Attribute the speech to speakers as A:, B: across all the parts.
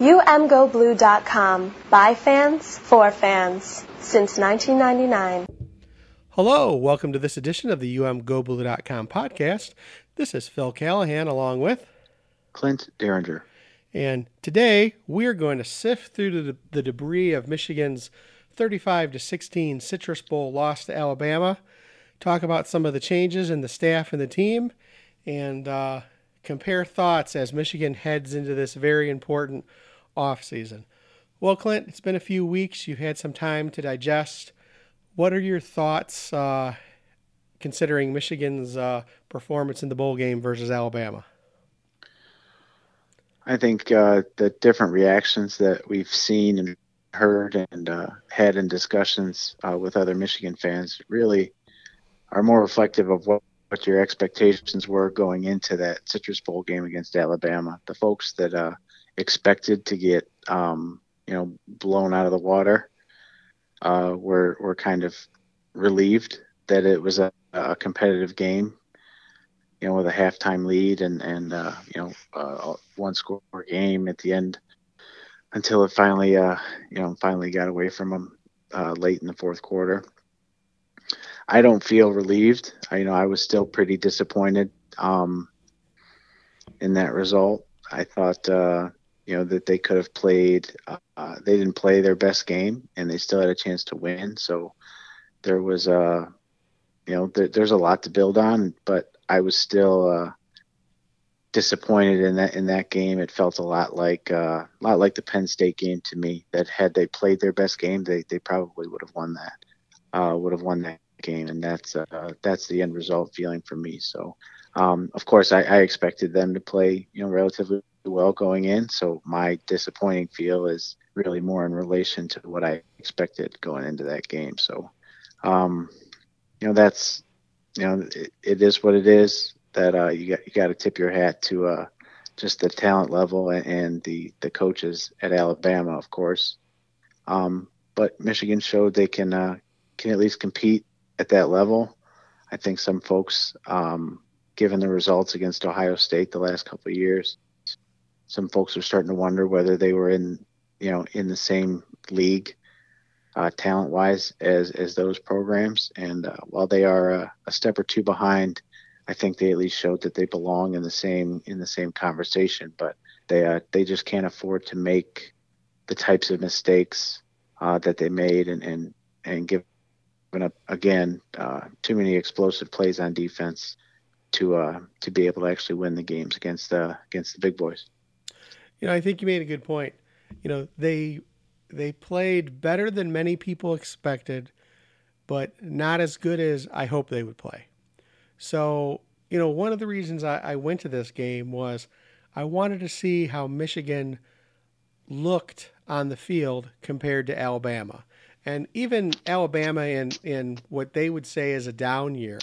A: UMGoBlue.com. By fans, for fans. Since 1999.
B: Hello, welcome to this edition of the UMGoBlue.com podcast. This is Phil Callahan along with
C: Clint Derringer.
B: And today we're going to sift through the, the debris of Michigan's 35 to 16 Citrus Bowl loss to Alabama, talk about some of the changes in the staff and the team, and uh, compare thoughts as Michigan heads into this very important off season. Well, Clint, it's been a few weeks. You've had some time to digest. What are your thoughts uh, considering Michigan's uh, performance in the bowl game versus Alabama?
C: I think uh, the different reactions that we've seen and heard and uh, had in discussions uh, with other Michigan fans really are more reflective of what, what your expectations were going into that Citrus Bowl game against Alabama. The folks that uh, expected to get um, you know blown out of the water uh, were were kind of relieved that it was a, a competitive game you know with a halftime lead and and uh, you know uh, one score game at the end until it finally uh, you know finally got away from them uh, late in the fourth quarter I don't feel relieved I, you know I was still pretty disappointed um, in that result I thought uh, you know that they could have played. Uh, they didn't play their best game, and they still had a chance to win. So there was a, uh, you know, th- there's a lot to build on. But I was still uh, disappointed in that in that game. It felt a lot like uh, a lot like the Penn State game to me. That had they played their best game, they they probably would have won that. Uh, would have won that game, and that's uh, that's the end result feeling for me. So, um, of course, I, I expected them to play, you know, relatively well going in. So my disappointing feel is really more in relation to what I expected going into that game. So, um, you know, that's, you know, it, it is what it is that, uh, you got, you got to tip your hat to, uh, just the talent level and, and the, the coaches at Alabama, of course. Um, but Michigan showed they can, uh, can at least compete at that level. I think some folks, um, given the results against Ohio State the last couple of years, some folks are starting to wonder whether they were in you know in the same league uh, talent wise as as those programs and uh, while they are a, a, step or two behind I think they at least showed that they belong in the same in the same conversation but they uh, they just can't afford to make the types of mistakes uh, that they made and and and give up again uh, too many explosive plays on defense to uh, to be able to actually win the games against the against the big boys.
B: You know, I think you made a good point. You know, they they played better than many people expected, but not as good as I hoped they would play. So, you know, one of the reasons I, I went to this game was I wanted to see how Michigan looked on the field compared to Alabama. And even Alabama in, in what they would say is a down year,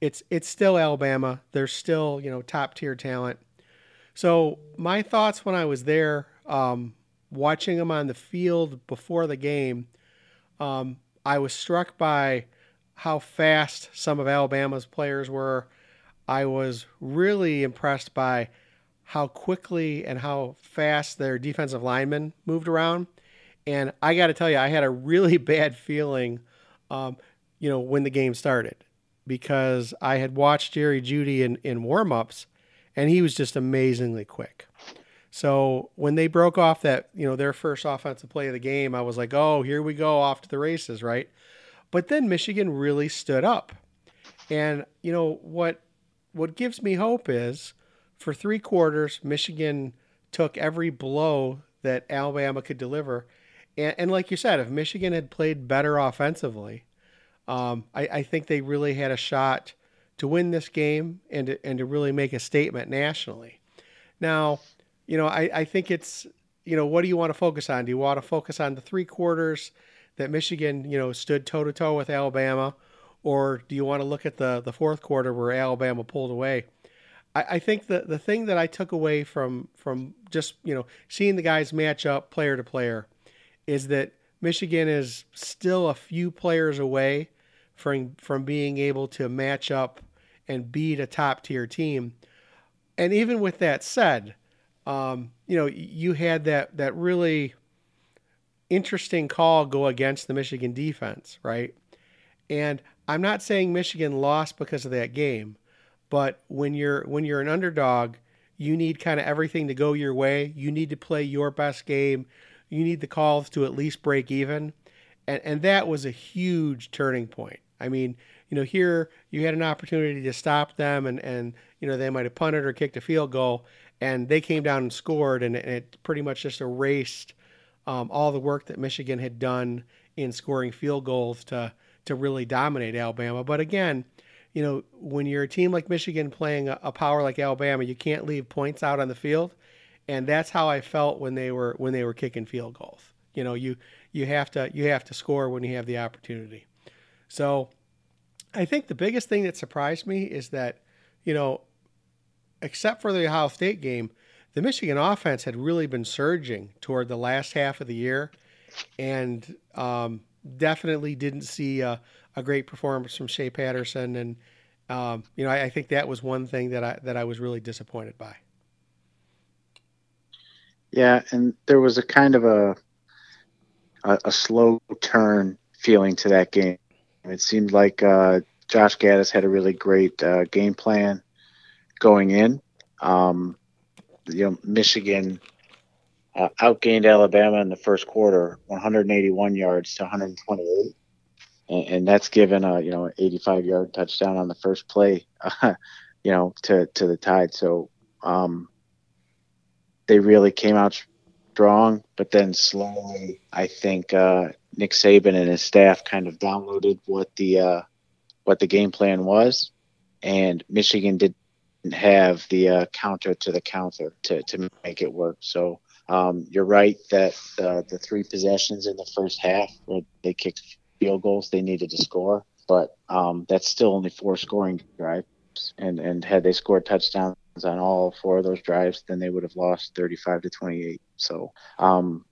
B: it's it's still Alabama. They're still, you know, top tier talent. So my thoughts when I was there, um, watching them on the field before the game, um, I was struck by how fast some of Alabama's players were. I was really impressed by how quickly and how fast their defensive linemen moved around. And I got to tell you, I had a really bad feeling, um, you know, when the game started because I had watched Jerry Jeudy in, in warmups and he was just amazingly quick. So when they broke off that, you know, their first offensive play of the game, I was like, oh, here we go off to the races, right? But then Michigan really stood up. And, you know, what what gives me hope is for three quarters, Michigan took every blow that Alabama could deliver. And, and like you said, if Michigan had played better offensively, um, I, I think they really had a shot to win this game and to, and to really make a statement nationally. Now, you know, I, I think it's, you know, what do you want to focus on? Do you want to focus on the three quarters that Michigan, you know, stood toe to toe with Alabama? Or do you want to look at the, the fourth quarter where Alabama pulled away? I, I think the, the thing that I took away from, from just, you know, seeing the guys match up player to player is that Michigan is still a few players away from, from being able to match up and beat a top tier team. And even with that said, um, you know, you had that that really interesting call go against the Michigan defense, right? And I'm not saying Michigan lost because of that game, but when you're when you're an underdog, you need kind of everything to go your way. You need to play your best game. You need the calls to at least break even. And and that was a huge turning point. I mean, you know, here you had an opportunity to stop them and and you know, they might have punted or kicked a field goal and they came down and scored and, and it pretty much just erased um, all the work that Michigan had done in scoring field goals to to really dominate Alabama. But again, you know, when you're a team like Michigan playing a, a power like Alabama, you can't leave points out on the field, and that's how I felt when they were when they were kicking field goals. You know, you you have to you have to score when you have the opportunity. So, I think the biggest thing that surprised me is that, you know, except for the Ohio State game, the Michigan offense had really been surging toward the last half of the year, and um, definitely didn't see a, a great performance from Shea Patterson, and um, you know I, I, think that was one thing that I that I was really disappointed by.
C: Yeah, and there was a kind of a a, a slow turn feeling to that game. It seemed like uh, Josh Gattis had a really great uh, game plan going in. Um, you know, Michigan uh, outgained Alabama in the first quarter, 181 yards to 128, and, and that's given a you know 85 yard touchdown on the first play, uh, you know, to to the Tide. So um, they really came out strong, but then slowly, I think uh, Nick Saban and his staff kind of downloaded what the uh, what the game plan was, and Michigan didn't have the uh, counter to the counter to, to make it work. So um, you're right that uh, the three possessions in the first half where they kicked field goals, they needed to score, but um, that's still only four scoring drives. And and had they scored touchdowns on all four of those drives, then they would have lost 35 to 28. So um,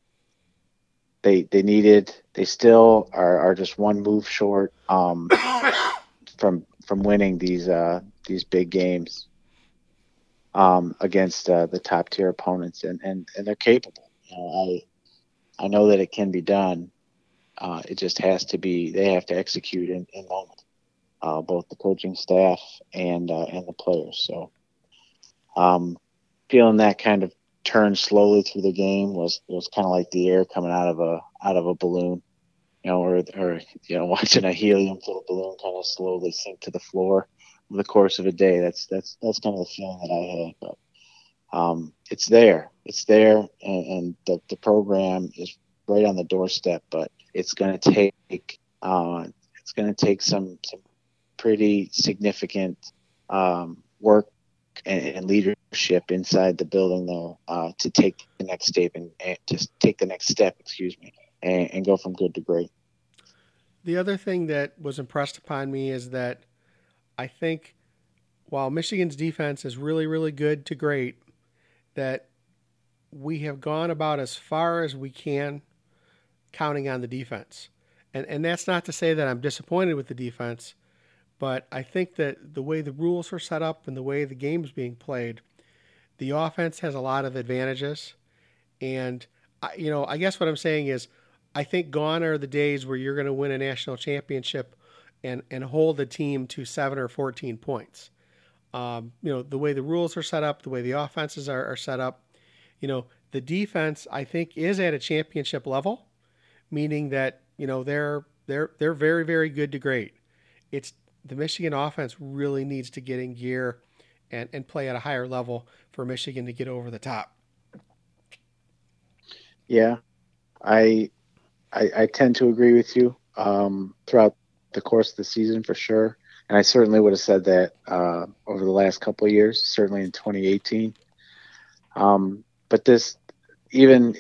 C: they they needed they still are, are just one move short um, from from winning these uh, these big games um, against uh, the top tier opponents, and, and, and they're capable. You know, I I know that it can be done. Uh, it just has to be. They have to execute in, in moment, uh, both the coaching staff and uh, and the players. So, um, feeling that kind of turn slowly through the game was was kind of like the air coming out of a out of a balloon, you know, or or you know, watching a helium filled balloon kind of slowly sink to the floor over the course of a day. That's that's that's kind of the feeling that I had. But um, it's there, it's there, and, and, the the program is right on the doorstep. But it's going to take uh, it's going to take some some pretty significant um, work and, and, leadership inside the building though, uh, to take the next step and, and just take the next step. Excuse me, and, and go from good to great.
B: The other thing that was impressed upon me is that I think while Michigan's defense is really, really good to great, that we have gone about as far as we can counting on the defense. And, and that's not to say that I'm disappointed with the defense, but I think that the way the rules are set up and the way the game's being played, the offense has a lot of advantages. And, I, you know, I guess what I'm saying is I think gone are the days where you're going to win a national championship and and hold the team to seven or fourteen points. Um, you know the way the rules are set up, the way the offenses are, are set up. You know the defense, I think, is at a championship level, meaning that you know they're they're they're very very good to great. It's the Michigan offense really needs to get in gear and, and play at a higher level for Michigan to get over the top.
C: Yeah, I I, I tend to agree with you. Um, throughout the course of the season for sure. And I certainly would have said that uh, over the last couple of years, certainly in 2018. Um, but this, even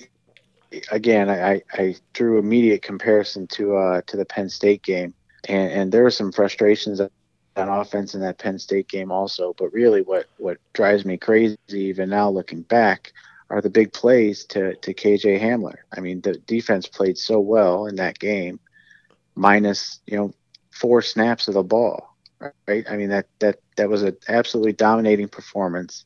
C: again, I, I drew immediate comparison to uh, to the Penn State game, and, and there were some frustrations on offense in that Penn State game also. But really, what what drives me crazy, even now looking back, are the big plays to to KJ Hamler. I mean, the defense played so well in that game, minus you know four snaps of the ball. Right? I mean that that that was an absolutely dominating performance.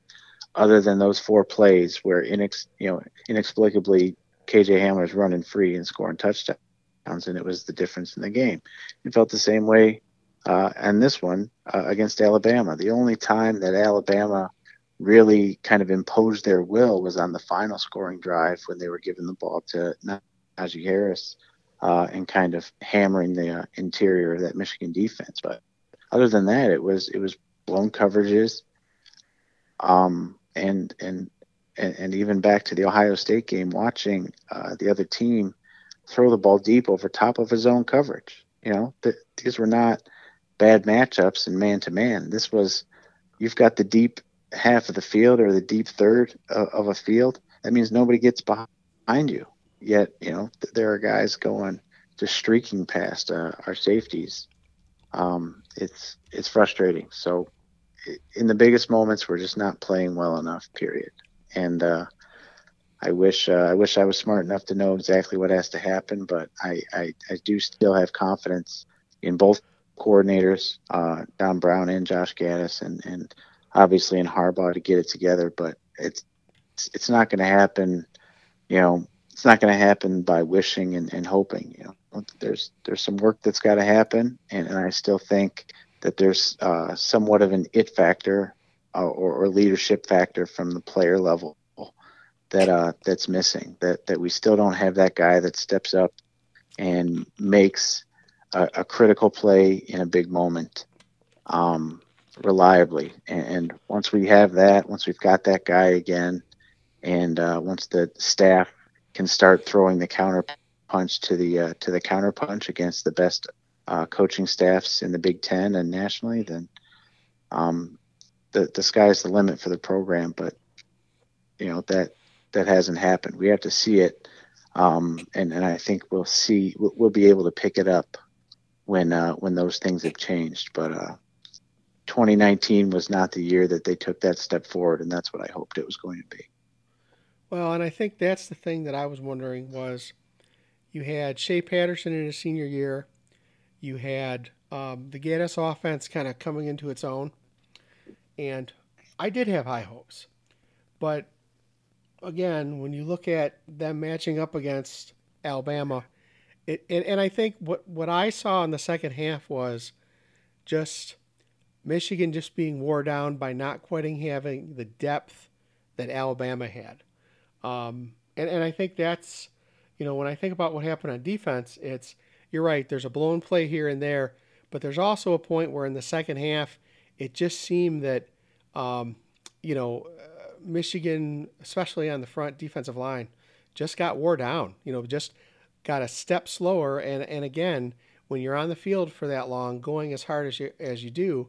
C: other than those four plays where inex, you know, inexplicably KJ Hamler's running free and scoring touchdowns, and it was the difference in the game. It felt the same way uh, and this one uh, against Alabama. The only time that Alabama really kind of imposed their will was on the final scoring drive when they were giving the ball to Najee Harris uh, and kind of hammering the uh, interior of that Michigan defense. But other than that, it was it was blown coverages. Um, and and and, and even back to the Ohio State game, watching uh, the other team throw the ball deep over top of his own coverage. You know, th- these were not bad matchups and man to man. This was you've got the deep half of the field or the deep third of, of a field. That means nobody gets behind you. Yet, you know, th- there are guys going just streaking past uh, our safeties. Um, it's it's frustrating. So, in the biggest moments, we're just not playing well enough. Period. And uh, I wish uh, I wish I was smart enough to know exactly what has to happen, but I, I, I do still have confidence in both coordinators, uh, Don Brown and Josh Gattis, and and obviously in Harbaugh to get it together. But it's it's not going to happen. You know, it's not going to happen by wishing and, and hoping. You know, there's there's some work that's got to happen, and, and I still think that there's uh, somewhat of an it factor uh, or, or leadership factor from the player level that uh, that's missing. That that we still don't have that guy that steps up and makes a, a critical play in a big moment um, reliably. And, and, once we have that, once we've got that guy again, and uh, once the staff can start throwing the counter punch to the uh, to the counter punch against the best uh, coaching staffs in the Big Ten and nationally, then um, the the sky's the limit for the program. But you know that that hasn't happened. We have to see it, um, and and I think we'll see we'll, we'll be able to pick it up when uh, when those things have changed. But uh, 2019 was not the year that they took that step forward, and that's what I hoped it was going to be.
B: Well, and I think that's the thing that I was wondering was you had Shea Patterson in his senior year, you had um, the Gattis offense kind of coming into its own, and I did have high hopes, but again, when you look at them matching up against Alabama it, and, and I think what, what I saw in the second half was just Michigan just being wore down by not quite having the depth that Alabama had. Um, and, and I think that's, you know, when I think about what happened on defense, it's, you're right, there's a blown play here and there, but there's also a point where in the second half, it just seemed that, um, you know, Michigan, especially on the front defensive line, just got wore down. You know, just got a step slower. And, and again, when you're on the field for that long, going as hard as you, as you do,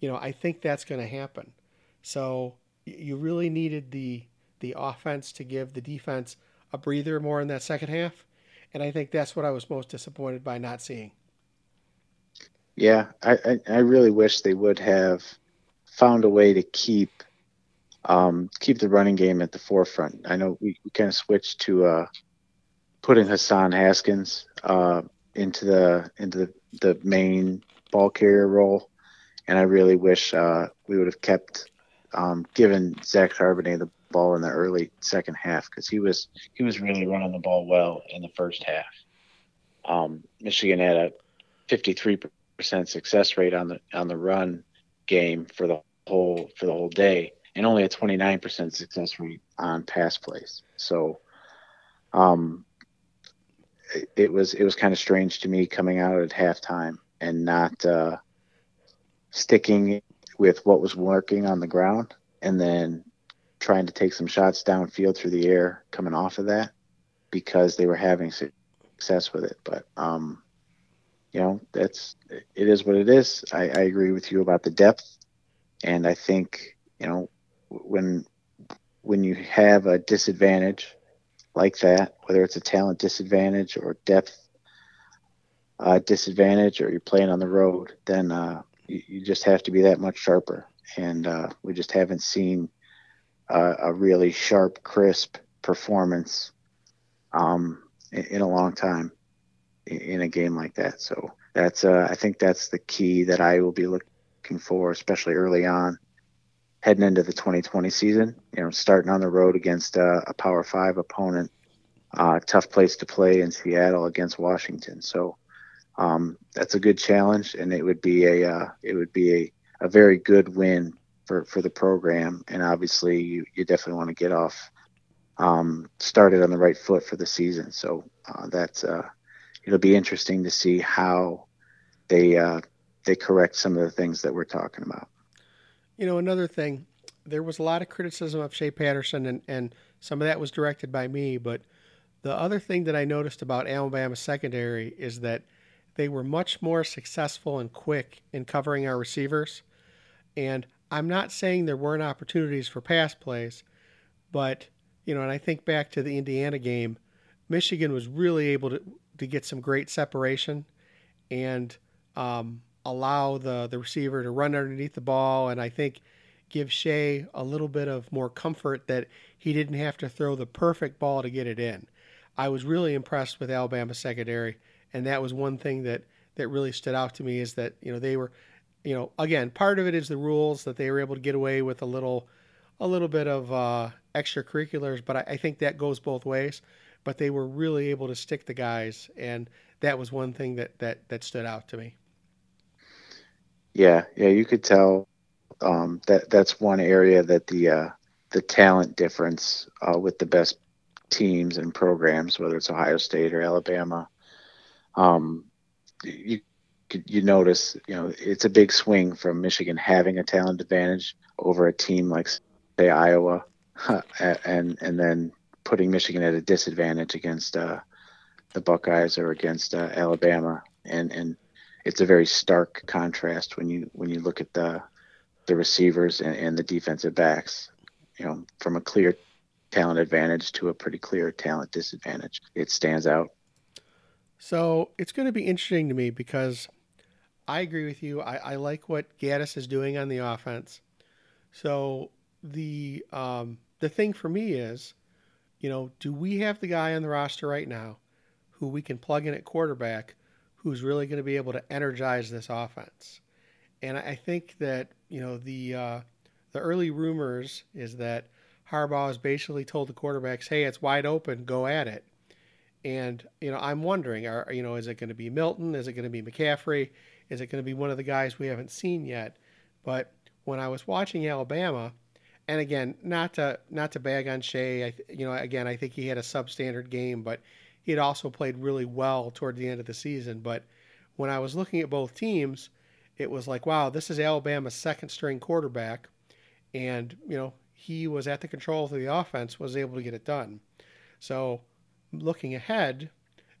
B: you know, I think that's going to happen. So you really needed the, the offense to give the defense a breather more in that second half. And I think that's what I was most disappointed by not seeing.
C: Yeah, I, I, I really wish they would have found a way to keep um, keep the running game at the forefront. I know we, we kind of switched to uh, putting Hassan Haskins uh, into the into the, the, main ball carrier role, and I really wish uh, we would have kept um, given Zach Charbonnet the ball in the early second half because he was he was really running the ball well in the first half. Um, Michigan had a 53% success rate on the on the run game for the whole for the whole day, and only a 29% success rate on pass plays. So, um, it was it was kind of strange to me coming out at halftime and not uh, sticking with what was working on the ground, and then trying to take some shots downfield through the air coming off of that because they were having success with it. But um, you know, that's it is what it is. I, I agree with you about the depth, and I think you know when when you have a disadvantage like that, whether it's a talent disadvantage or depth uh, disadvantage, or you're playing on the road, then uh, you, you, just have to be that much sharper. And uh, we just haven't seen a really sharp, crisp performance um, in, in, a long time in, in, a game like that. So that's uh, I think that's the key that I will be looking for, especially early on heading into the 2020 season. You know, starting on the road against uh, a Power Five opponent, uh, tough place to play in Seattle against Washington. So um, that's a good challenge, and it would be a uh, it would be a, a very good win for, for the program. And obviously, you, you definitely want to get off um, started on the right foot for the season. So uh, that's uh, it'll be interesting to see how they uh, they correct some of the things that we're talking about.
B: You know, another thing, there was a lot of criticism of Shea Patterson, and, and some of that was directed by me. But the other thing that I noticed about Alabama secondary is that they were much more successful and quick in covering our receivers. And I'm not saying there weren't opportunities for pass plays, but you know, and I think back to the Indiana game, Michigan was really able to to get some great separation and um, allow the the receiver to run underneath the ball, and I think give Shea a little bit of more comfort that he didn't have to throw the perfect ball to get it in. I was really impressed with Alabama secondary, and that was one thing that that really stood out to me is that you know they were, you know, again part of it is the rules that they were able to get away with a little, a little bit of uh, extracurriculars, but I, I think that goes both ways. But they were really able to stick the guys, and that was one thing that that that stood out to me.
C: Yeah, yeah, you could tell um, that that's one area that the uh, the talent difference uh, with the best teams and programs, whether it's Ohio State or Alabama, um, you you notice, you know, it's a big swing from Michigan having a talent advantage over a team like say Iowa, and and then putting Michigan at a disadvantage against uh, the Buckeyes or against uh, Alabama, and and it's a very stark contrast when you when you look at the the receivers and, and the defensive backs. You know, from a clear talent advantage to a pretty clear talent disadvantage, it stands out.
B: So it's going to be interesting to me because I agree with you. I, I like what Gattis is doing on the offense. So the um, the thing for me is, you know, do we have the guy on the roster right now who we can plug in at quarterback who's really going to be able to energize this offense. And I think that you know the uh, the early rumors is that Harbaugh has basically told the quarterbacks, "Hey, it's wide open, go at it." And you know, I'm wondering, are you know, is it going to be Milton? Is it going to be McCaffrey? Is it going to be one of the guys we haven't seen yet? But when I was watching Alabama, and again, not to not to bag on Shea, I, you know, again, I think he had a substandard game, but he had also played really well toward the end of the season. But when I was looking at both teams, it was like, wow, this is Alabama's second string quarterback. And, you know, he was at the control of the offense, was able to get it done. So looking ahead,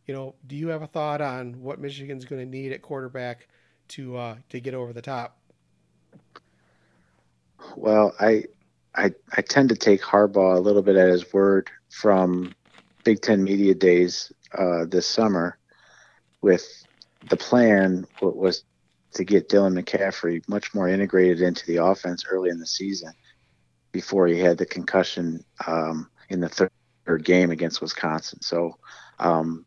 B: you know, do you have a thought on what Michigan's going to need at quarterback to uh, to get over the top?
C: Well, I, I I tend to take Harbaugh a little bit at his word from Big Ten Media Days uh, this summer with the plan was to get Dylan McCaffrey much more integrated into the offense early in the season before he had the concussion um, in the third game against Wisconsin. So um,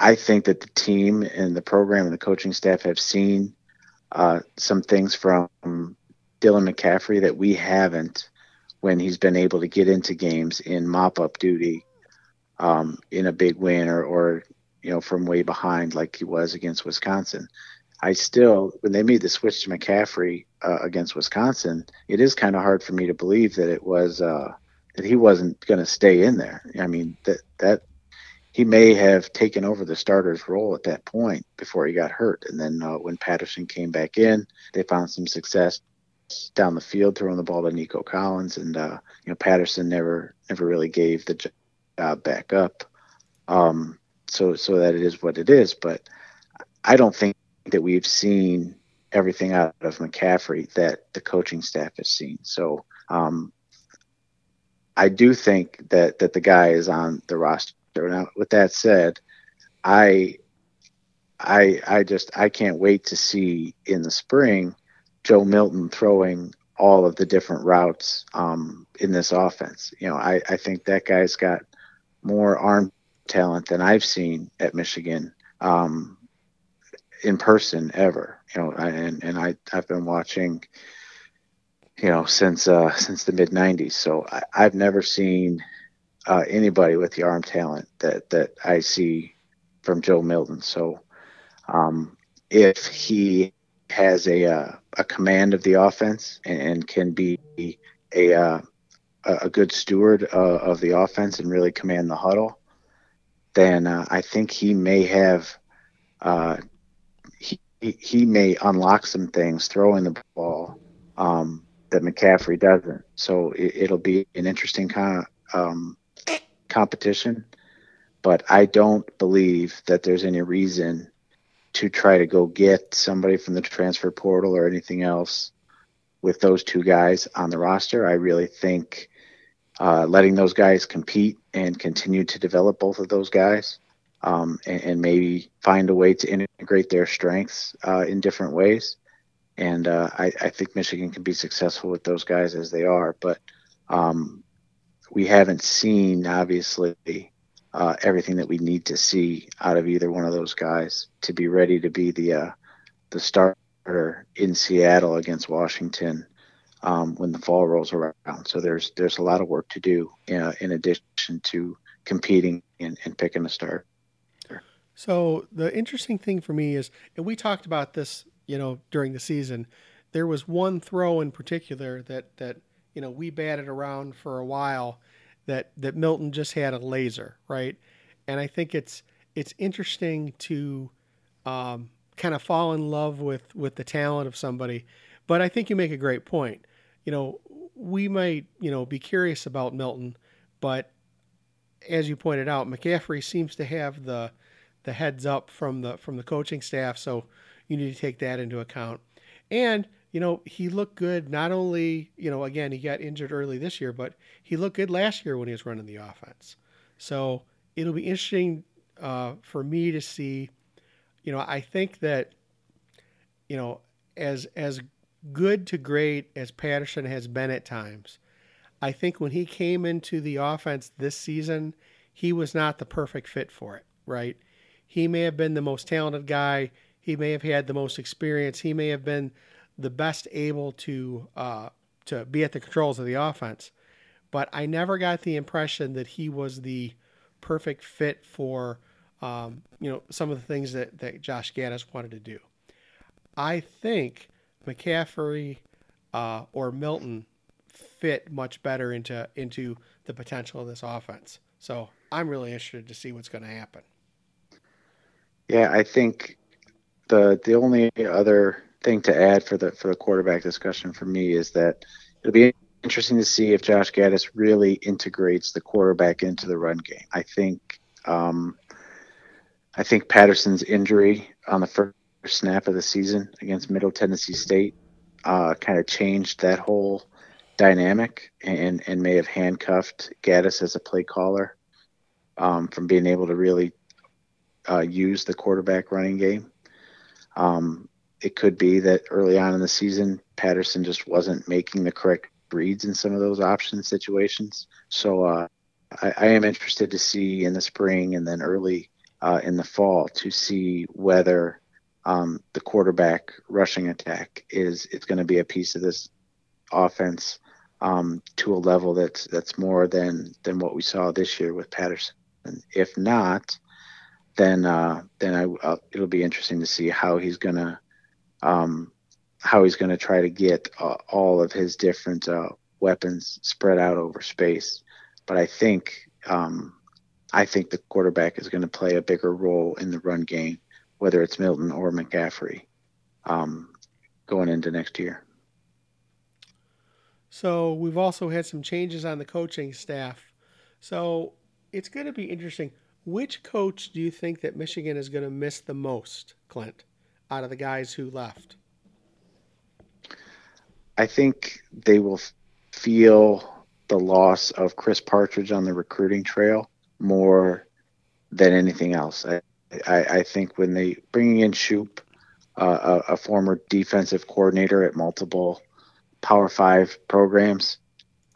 C: I think that the team and the program and the coaching staff have seen uh, some things from Dylan McCaffrey that we haven't when he's been able to get into games in mop up duty um, in a big win or, or you know from way behind like he was against Wisconsin. I still, when they made the switch to McCaffrey uh, against Wisconsin, it is kind of hard for me to believe that it was uh, that he wasn't going to stay in there. I mean that that he may have taken over the starter's role at that point before he got hurt, and then uh, when Patterson came back in, they found some success down the field throwing the ball to Nico Collins, and uh, you know Patterson never never really gave the uh, back up. Um, so so that it is what it is. But I don't think that we've seen everything out of McCaffrey that the coaching staff has seen. So um, I do think that that the guy is on the roster. Now, with that said, I I I just I can't wait to see in the spring Joe Milton throwing all of the different routes um, in this offense. You know, I, I think that guy's got more arm talent than I've seen at Michigan um, in person ever. You know, and and I I've been watching you know, since uh, since the mid '90s. So I, I've never seen uh, anybody with the arm talent that that I see from Joe Milton. So um, if he has a uh, a command of the offense and, and can be a a good steward uh, of the offense and really command the huddle, then uh, I think he may have uh, he he may unlock some things throwing the ball um, that McCaffrey doesn't. So it, will be an interesting kind of um, competition, but I don't believe that there's any reason to try to go get somebody from the transfer portal or anything else with those two guys on the roster. I really think uh, letting those guys compete and continue to develop both of those guys um, and, and, maybe find a way to integrate their strengths uh, in different ways. And uh, I, I, think Michigan can be successful with those guys as they are. But um, we haven't seen, obviously, uh, everything that we need to see out of either one of those guys to be ready to be the uh, the starter in Seattle against Washington um, when the fall rolls around. So there's there's a lot of work to do uh, in addition to competing and, and picking a start.
B: So the interesting thing for me is, and we talked about this, you know, during the season. There was one throw in particular that that you know we batted around for a while that that Milton just had a laser, right? And I think it's it's interesting to um, kind of fall in love with with the talent of somebody. But I think you make a great point. You know, we might you know be curious about Milton, but as you pointed out, McCaffrey seems to have the the heads up from the from the coaching staff, so you need to take that into account. And you know, he looked good not only, you know, again, he got injured early this year, but he looked good last year when he was running the offense. So it'll be interesting uh, for me to see. You know, I think that, you know, as as good to great as Patterson has been at times, I think when he came into the offense this season, he was not the perfect fit for it, right? He may have been the most talented guy. He may have had the most experience. He may have been the best able to uh, to be at the controls of the offense. But I never got the impression that he was the perfect fit for um, you know some of the things that, that Josh Gattis wanted to do. I think McCaffrey uh, or Milton fit much better into into the potential of this offense. So I'm really interested to see what's going to happen.
C: Yeah, I think the the only other thing to add for the for the quarterback discussion for me is that it'll be interesting to see if Josh Gattis really integrates the quarterback into the run game. I think um, I think Patterson's injury on the first snap of the season against Middle Tennessee State uh, kind of changed that whole dynamic and and may have handcuffed Gattis as a play caller um, from being able to really uh, use the quarterback running game. Um, it could be that early on in the season, Patterson just wasn't making the correct reads in some of those option situations. So uh, I, I, am interested to see in the spring and then early uh, in the fall to see whether um, the quarterback rushing attack is is going to be a piece of this offense um, to a level that's that's more than than what we saw this year with Patterson. And if not, then uh, then I, uh, it'll be interesting to see how he's going to um, how he's going to try to get uh, all of his different uh, weapons spread out over space. But I think um, I think the quarterback is going to play a bigger role in the run game, whether it's Milton or McCaffrey, um, going into next year.
B: So we've also had some changes on the coaching staff. So it's going to be interesting. Which coach do you think that Michigan is going to miss the most, Clint? out of the guys who left?
C: I think they will feel the loss of Chris Partridge on the recruiting trail more than anything else. I, I, I think when they bringing in Shoop, uh, a, a, former defensive coordinator at multiple Power Five programs,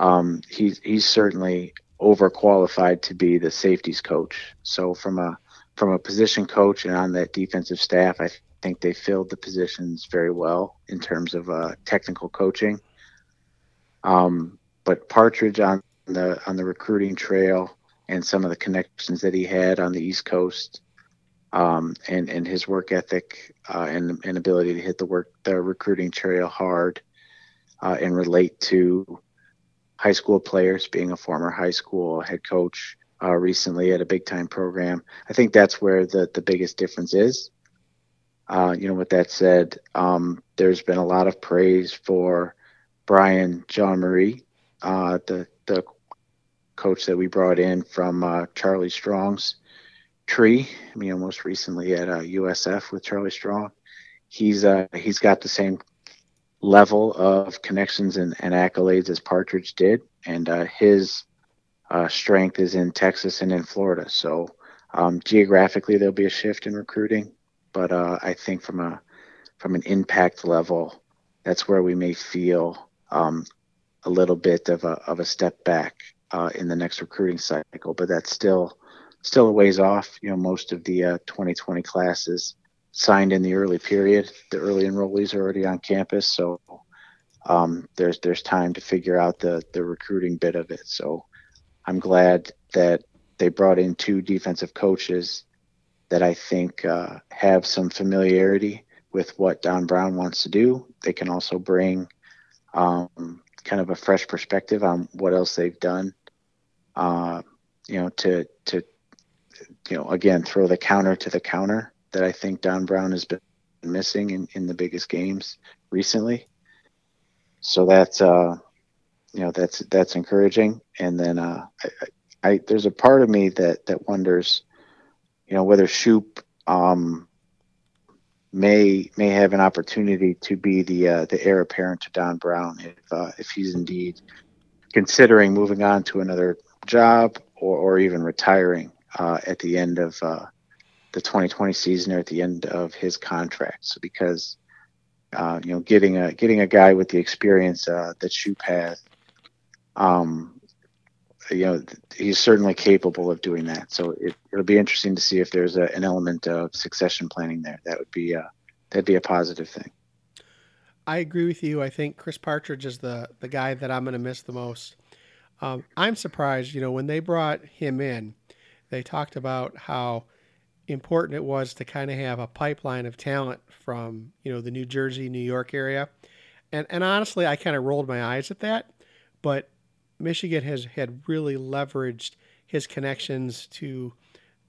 C: um, he's he's certainly overqualified to be the safeties coach. So from a from a position coach and on that defensive staff, I think they filled the positions very well in terms of uh, technical coaching. Um, but Partridge on the on the recruiting trail and some of the connections that he had on the East Coast, um, and and his work ethic uh, and and ability to hit the work the recruiting trail hard uh, and relate to high school players, being a former high school head coach uh, recently at a big time program. I think that's where the the biggest difference is. Uh, you know, with that said, um, there's been a lot of praise for Brian Jean-Mary, uh, the the coach that we brought in from uh, Charlie Strong's tree. I mean, most recently at USF uh, with Charlie Strong. He's uh, he's got the same level of connections and, and accolades as Partridge did, and uh, his strength is in Texas and in Florida. So um, geographically, there'll be a shift in recruiting, but I think from a from an impact level, that's where we may feel um, a little bit of a, of a step back uh, in the next recruiting cycle, but that's still still a ways off. You know, most of the uh, 2020 classes signed in the early period. The early enrollees are already on campus, so um, there's there's time to figure out the the recruiting bit of it. So I'm glad that they brought in two defensive coaches that I think uh, have some familiarity with what Don Brown wants to do. They can also bring um, kind of a fresh perspective on what else they've done. Uh, you know, to to you know again throw the counter to the counter that I think Don Brown has been missing in, in the biggest games recently. So that's uh, you know that's that's encouraging. And then uh, I, I, there's a part of me that that wonders, you know, whether Shoop um, may may have an opportunity to be the uh, the heir apparent to Don Brown if uh, if he's indeed considering moving on to another job or, or even retiring uh, at the end of uh, the 2020 season or at the end of his contract. So because uh, you know getting a getting a guy with the experience uh, that Shoop has, um, you know he's certainly capable of doing that. So it, will be interesting to see if there's a, an element of succession planning there. That would be uh, that'd be a positive thing.
B: I agree with you. I think Chris Partridge is the the guy that I'm going to miss the most. Um, I'm surprised, you know, when they brought him in, they talked about how important it was to kind of have a pipeline of talent from, you know, the New Jersey, New York area. And and honestly, I kind of rolled my eyes at that, but Michigan has had really leveraged his connections to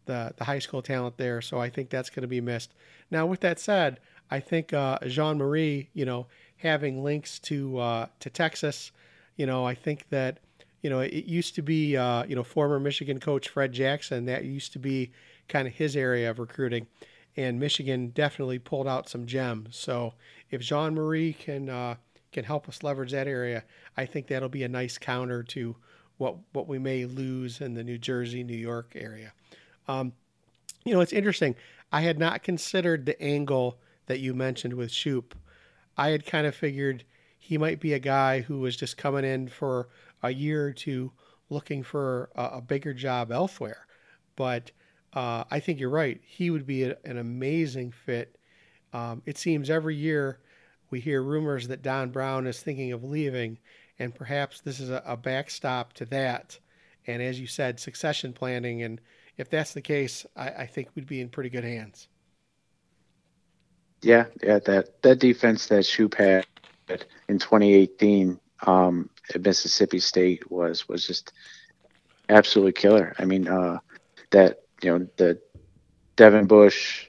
B: the the high school talent there. So I think that's going to be missed. Now, with that said, I think uh, Jean-Mary, you know, having links to uh, to Texas, you know, I think that you know it used to be uh, you know former Michigan coach Fred Jackson that used to be kind of his area of recruiting, and Michigan definitely pulled out some gems. So if Jean-Mary can uh, can help us leverage that area, I think that'll be a nice counter to what what we may lose in the New Jersey, New York area. Um, you know, it's interesting. I had not considered the angle that you mentioned with Shoop. I had kind of figured he might be a guy who was just coming in for a year or two looking for a, a bigger job elsewhere. But uh, I think you're right. He would be a, an amazing fit. Um, it seems every year we hear rumors that Don Brown is thinking of leaving, and perhaps this is a, a backstop to that. And as you said, succession planning. And if that's the case, I, I think we'd be in pretty good hands.
C: Yeah, yeah, that that defense that Shoop had in 2018 um, at Mississippi State was was just absolutely killer. I mean, uh, that you know the Devin Bush,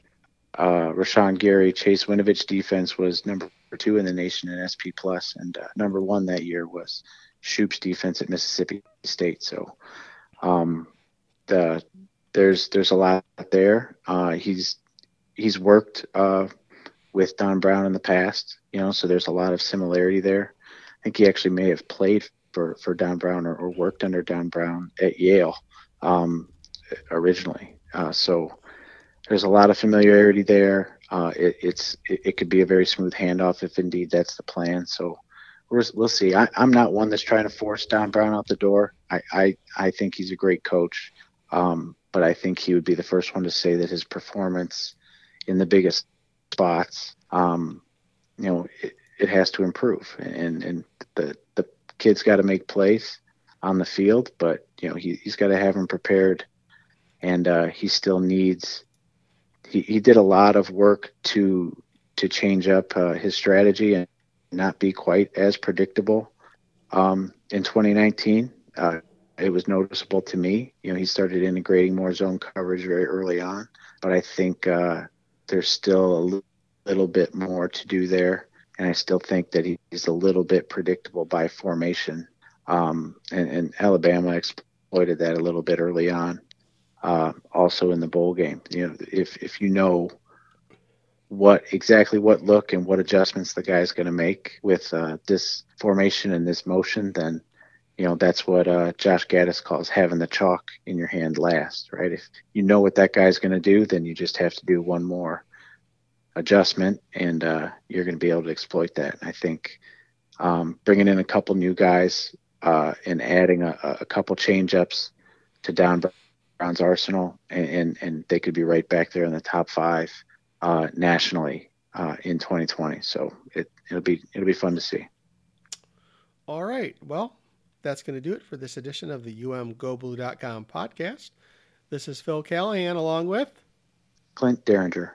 C: uh, Rashan Gary, Chase Winovich defense was number two in the nation in SP plus, and uh, number one that year was Shoop's defense at Mississippi State. So, um, the there's there's a lot there. Uh, he's he's worked uh, with Don Brown in the past, you know, so there's a lot of similarity there. Think he actually may have played for, for Don Brown or, or worked under Don Brown at Yale um, originally. Uh, so there's a lot of familiarity there. Uh, it, it's it, it, could be a very smooth handoff if indeed that's the plan. So we will see. I, am not one that's trying to force Don Brown out the door. I, I, I think he's a great coach, um, but I think he would be the first one to say that his performance in the biggest spots, um, you know, it, it, has to improve. And and the the kid's got to make plays on the field, but you know he, he's got to have him prepared, and uh, he still needs. He, he did a lot of work to to change up uh, his strategy and not be quite as predictable um, in 2019. Uh, it was noticeable to me. You know, he started integrating more zone coverage very early on, but I think uh, there's still a little bit more to do there, and I still think that he's a little bit predictable by formation. Um, and, and, Alabama exploited that a little bit early on, uh, also in the bowl game. You know, if if you know what exactly what look and what adjustments the guy's going to make with uh, this formation and this motion, then you know that's what uh, Josh Gattis calls having the chalk in your hand last, right? If you know what that guy's going to do, then you just have to do one more adjustment, and uh, you're going to be able to exploit that. I think um, bringing in a couple new guys uh, and adding a, a couple change ups to Don Brown's arsenal, and, and, and they could be right back there in the top five uh, nationally uh, in 2020. So it, it'll be it'll be fun to see.
B: All right. Well, that's going to do it for this edition of the umgoblue.com podcast. This is Phil Callahan along with
C: Clint Derringer.